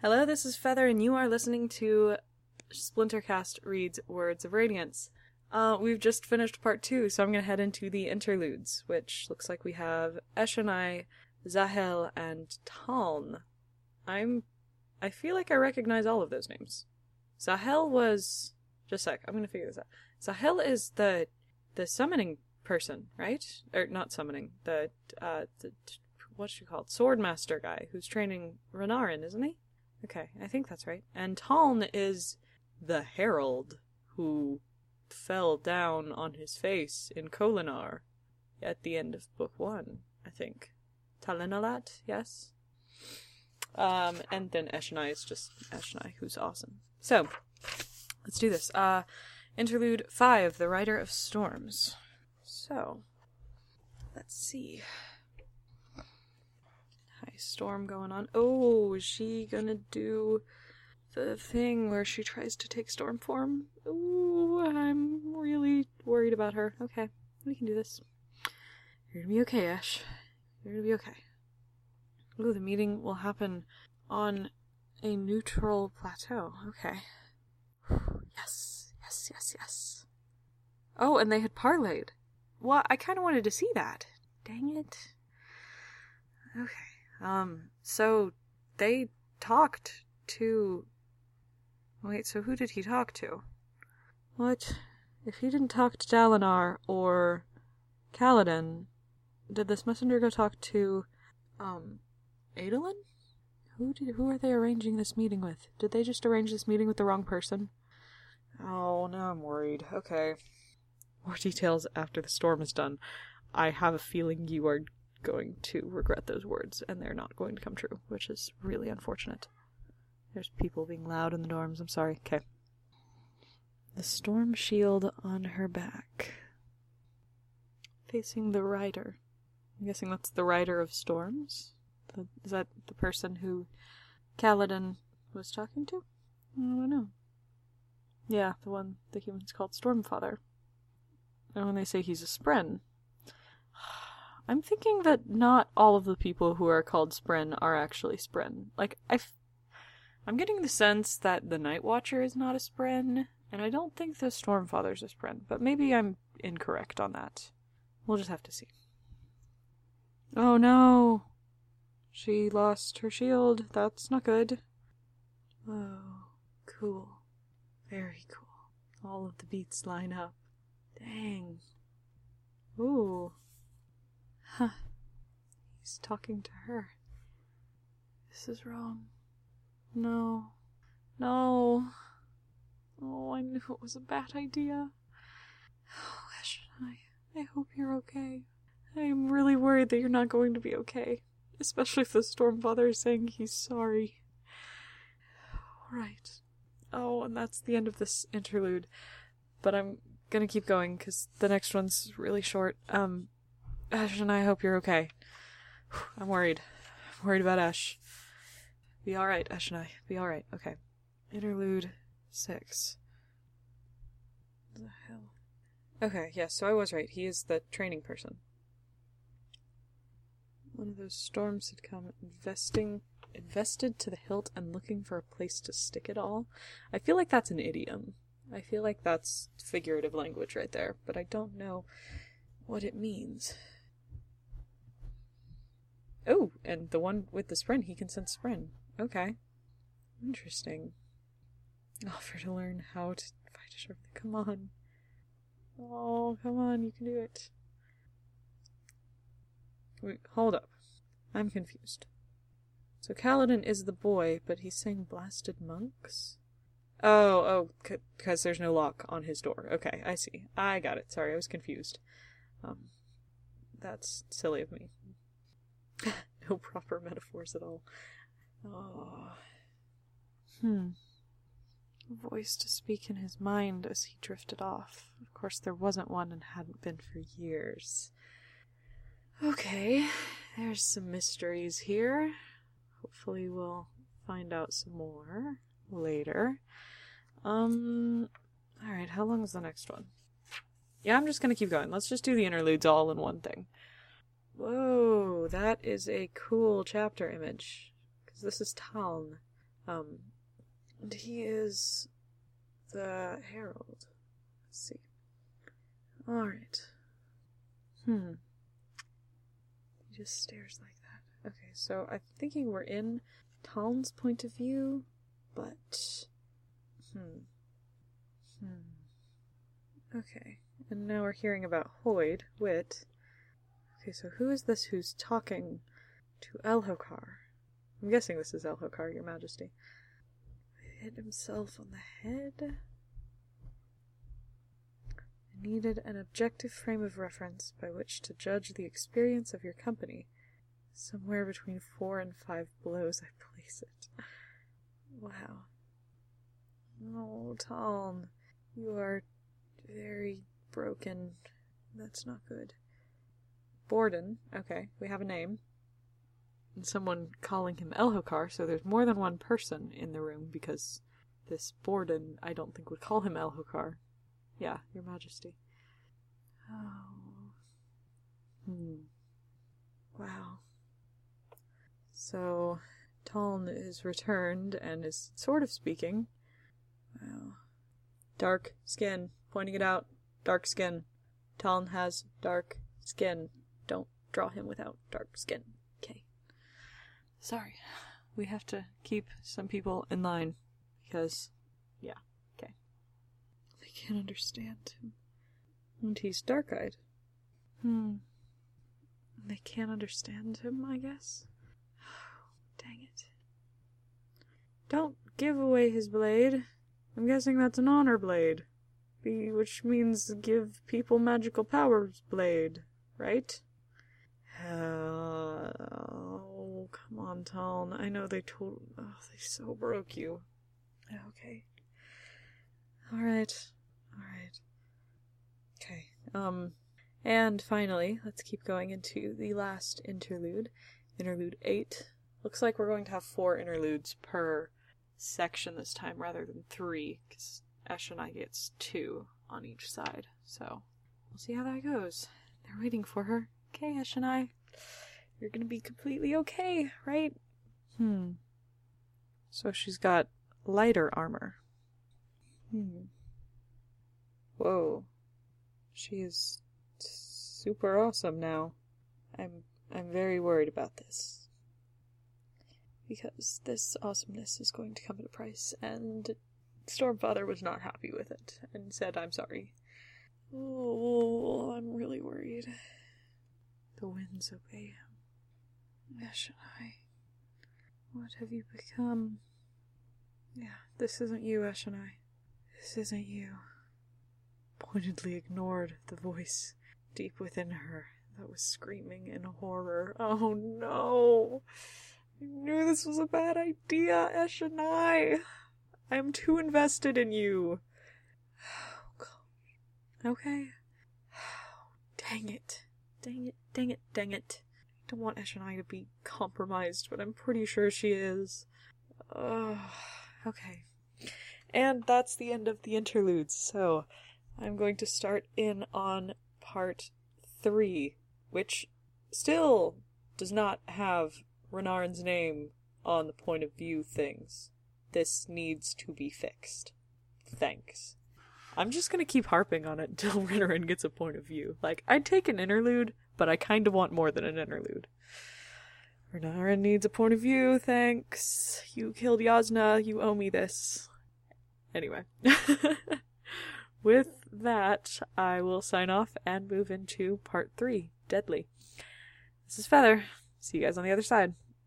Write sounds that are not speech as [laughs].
Hello, this is Feather, and you are listening to Splintercast Reads Words of Radiance. Uh, we've just finished part two, so I'm going to head into the interludes, which looks like we have Eshonai, Zahel, and Taln. I'm. I feel like I recognize all of those names. Zahel was. Just a sec, I'm going to figure this out. Zahel is the the summoning person, right? Or not summoning, the, uh, the what's she called? Swordmaster guy who's training Renarin, isn't he? Okay, I think that's right. And Taln is the herald who fell down on his face in Kholinar at the end of book one, I think. Talenelat, yes? Um, and then Eshonai is just Eshonai, who's awesome. So, let's do this. Uh, interlude five, The Rider of Storms. So, let's see. Storm going on. Oh, is she gonna do the thing where she tries to take storm form? Ooh, I'm really worried about her. Okay, we can do this. You're gonna be okay, Ash. You're gonna be okay. Ooh, the meeting will happen on a neutral plateau. Okay. [sighs] Yes, yes, yes, yes. Oh, and they had parlayed. Well, I kind of wanted to see that. Dang it. Okay. Um, so they talked to. Wait, so who did he talk to? What? If he didn't talk to Dalinar or Kaladin, did this messenger go talk to, um, Adolin? Who did? Who are they arranging this meeting with? Did they just arrange this meeting with the wrong person? Oh, now I'm worried. Okay. More details after the storm is done. I have a feeling you are going to regret those words, and they're not going to come true, which is really unfortunate. There's people being loud in the dorms. I'm sorry. Okay. The storm shield on her back. Facing the rider. I'm guessing that's the rider of storms? The, is that the person who Kaladin was talking to? I don't know. Yeah, the one the humans called Stormfather. And when they say he's a Spren, I'm thinking that not all of the people who are called Spren are actually Spren. Like, I f- I'm getting the sense that the Night Watcher is not a Spren, and I don't think the Stormfather's a Spren, but maybe I'm incorrect on that. We'll just have to see. Oh no! She lost her shield. That's not good. Oh, cool. Very cool. All of the beats line up. Dang. Ooh. Huh. He's talking to her. This is wrong. No. No. Oh, I knew it was a bad idea. Oh, Eshonai, I I hope you're okay. I am really worried that you're not going to be okay. Especially if the Stormfather is saying he's sorry. Right. Oh, and that's the end of this interlude. But I'm gonna keep going because the next one's really short. Um, Ash and I hope you're okay. [sighs] I'm worried. I'm worried about Ash. Be alright, Eshonai. Be alright. Okay. Interlude 6. What the hell? Okay, yes, so I was right. He is the training person. One of those storms had come, investing, invested to the hilt and looking for a place to stick it all. I feel like that's an idiom. I feel like that's figurative language right there, but I don't know what it means. Oh, and the one with the spren, he can sense spren. Okay. Interesting. Offer to learn how to fight a sharp. Come on. Oh, come on, you can do it. Wait, hold up. I'm confused. So Kaladin is the boy, but he's saying blasted monks? Oh, oh, because there's no lock on his door. Okay, I see. I got it. Sorry, I was confused. Um, that's silly of me. [laughs] no proper metaphors at all. Oh. Hmm. A voice to speak in his mind as he drifted off. Of course, there wasn't one and hadn't been for years. Okay, there's some mysteries here. Hopefully, we'll find out some more later. Um, alright, how long is the next one? Yeah, I'm just gonna keep going. Let's just do the interludes all in one thing. Whoa, that is a cool chapter image. Because this is Taln. Um, and he is the Herald. Let's see. Alright. Hmm. He just stares like that. Okay, so I'm thinking we're in Taln's point of view, but. Hmm. Hmm. Okay. And now we're hearing about Hoid, Wit. Okay, so who is this who's talking to Elhokar? I'm guessing this is Elhokar, Your Majesty. Hit himself on the head. I needed an objective frame of reference by which to judge the experience of your company. Somewhere between four and five blows, I place it. Wow. Oh, Taln, you are very broken. That's not good. Borden, okay, we have a name. And someone calling him Elhokar, so there's more than one person in the room because this Borden, I don't think would call him Elhokar. Yeah, Your Majesty. Oh. Hmm. Wow. So, Taln is returned and is sort of speaking. Wow. Dark skin. Pointing it out. Dark skin. Taln has dark skin. Don't draw him without dark skin. Okay. Sorry. We have to keep some people in line. Because, yeah. Okay. They can't understand him. And he's dark eyed. Hmm. They can't understand him, I guess. [sighs] Dang it. Don't give away his blade. I'm guessing that's an honor blade. Be, which means give people magical powers blade, right? Oh, come on, Taln. I know they told. Oh, they so broke you. Okay. Alright. Alright. Okay. Um, and finally, let's keep going into the last interlude. Interlude 8. Looks like we're going to have four interludes per section this time rather than three, because Eshonai gets two on each side. So we'll see how that goes. They're waiting for her. Okay, Eshonai. You're gonna be completely okay, right? Hmm. So she's got lighter armor. Hmm. Whoa. She is super awesome now. I'm I'm very worried about this because this awesomeness is going to come at a price, and Stormfather was not happy with it and said, I'm sorry. Oh, I'm really worried. The winds obey him. Eshonai, what have you become? Yeah, this isn't you, Eshonai. This isn't you. Pointedly ignored the voice deep within her that was screaming in horror. Oh no! I knew this was a bad idea, Eshonai. I am too invested in you. [sighs] Oh, God. Okay. [sighs] Oh, dang it. Dang it, dang it, dang it. I don't want Eshonai to be compromised, but I'm pretty sure she is. Uh, okay. And that's the end of the interludes, so I'm going to start in on part three, which still does not have Renarin's name on the point of view things. This needs to be fixed. Thanks. I'm just gonna keep harping on it until [laughs] Renarin gets a point of view. Like, I'd take an interlude, but I kind of want more than an interlude. Renarin needs a point of view, thanks. You killed Jasnah, you owe me this. Anyway. [laughs] With that, I will sign off and move into part three Deadly. This is Feather. See you guys on the other side.